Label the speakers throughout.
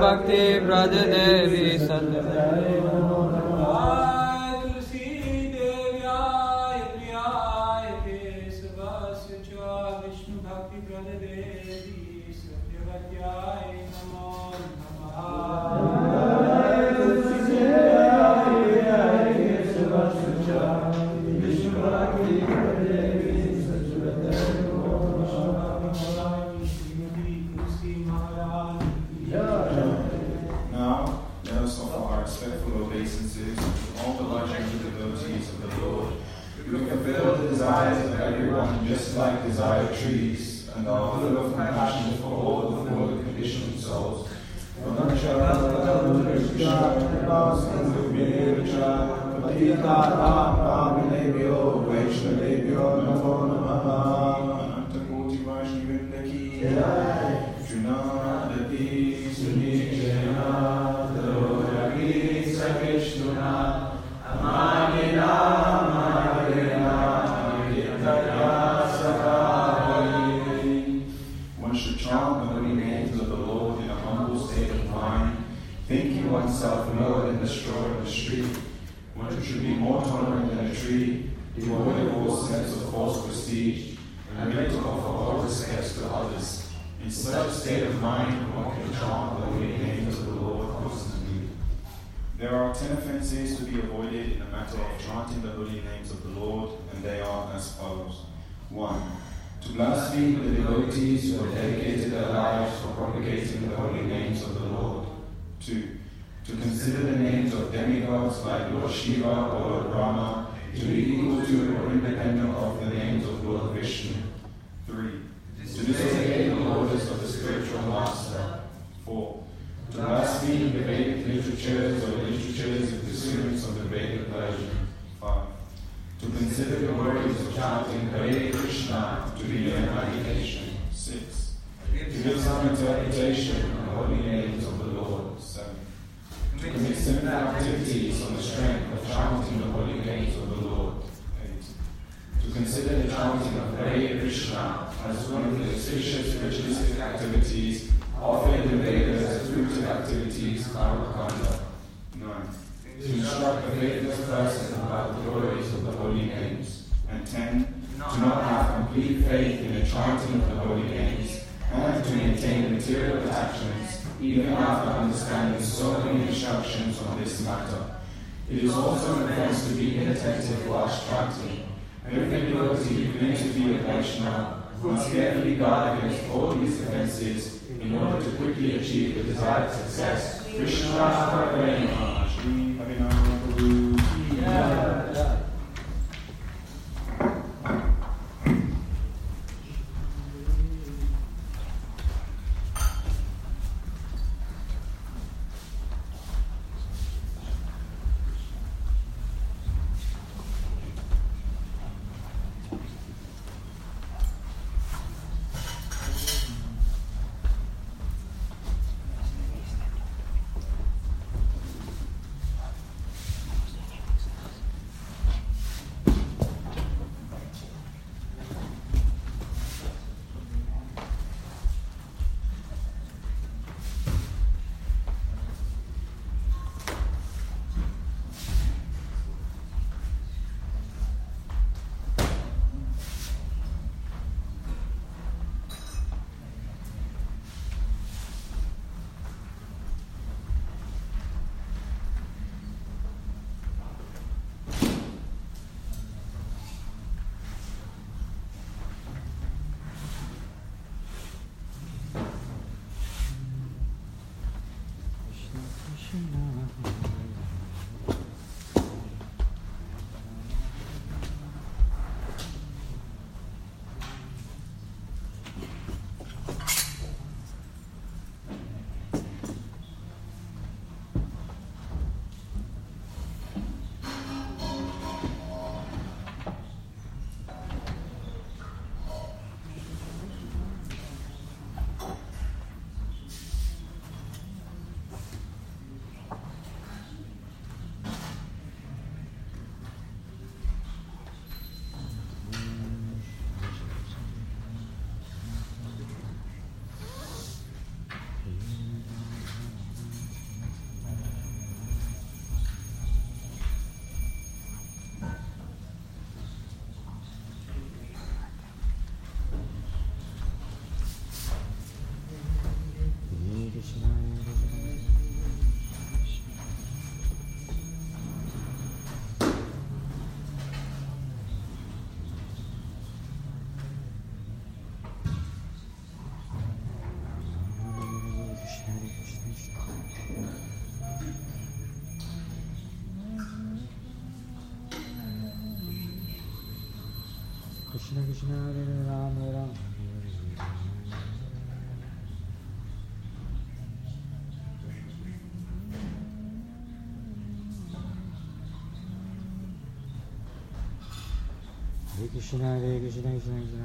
Speaker 1: Bhakti
Speaker 2: Braj Devi Sandhya. Thank you. respectful obeisances to all the legendary devotees of the Lord, who fulfill the desires of everyone just like desired trees, and are full of compassion for all the fallen conditioned souls. अनंतकोटि ten offenses to be avoided in the matter of chanting the holy names of the Lord, and they are as follows. 1. To blaspheme the devotees who have dedicated their lives for propagating the holy names of the Lord. 2. To consider the names of demigods like Lord Shiva or Lord Brahma to be equal to or independent of the names of Lord Vishnu. 3. To disobey the orders of the spiritual master. 4. To blaspheme the Vedic literatures or literatures in pursuance of the Vedic version. 5. To consider the words of chanting Hare Krishna to be their meditation. 6. To give some interpretation of holy names of the Lord. 7. To commit sinful activities on the strength of chanting the holy names of the Lord. 8. To consider the chanting of Hare Krishna as one of the auspicious ritualistic activities offered in the Vedas as rooted activities karmakanda. 9. To the faithless person about the glories of the holy names. And 10. To not have complete faith in the chanting of the holy names and to maintain material attachments even after understanding so many instructions on this matter. It is also an offense to be inattentive whilst chanting. Every devotee who claims to be a Vaishnava must carefully guard against all these offenses in order to quickly achieve the desired success. Krishna Prema
Speaker 3: Krishna Hare Rama Rama Hare Krishna Hare Krishna Krishna Krishna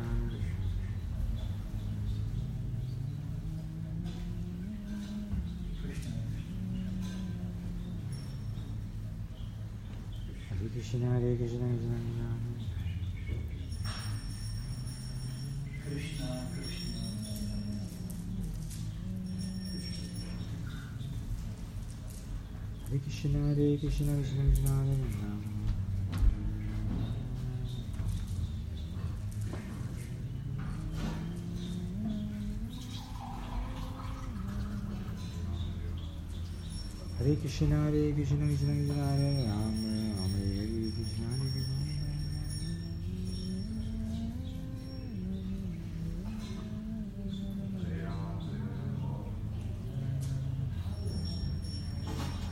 Speaker 3: Hare Krishna Hare Krishna Krishna Krishna Hare Krishna Hare Krishna Krishna Krishna Hare Ram Hare Krishna Hare Krishna Krishna Krishna Hare Ram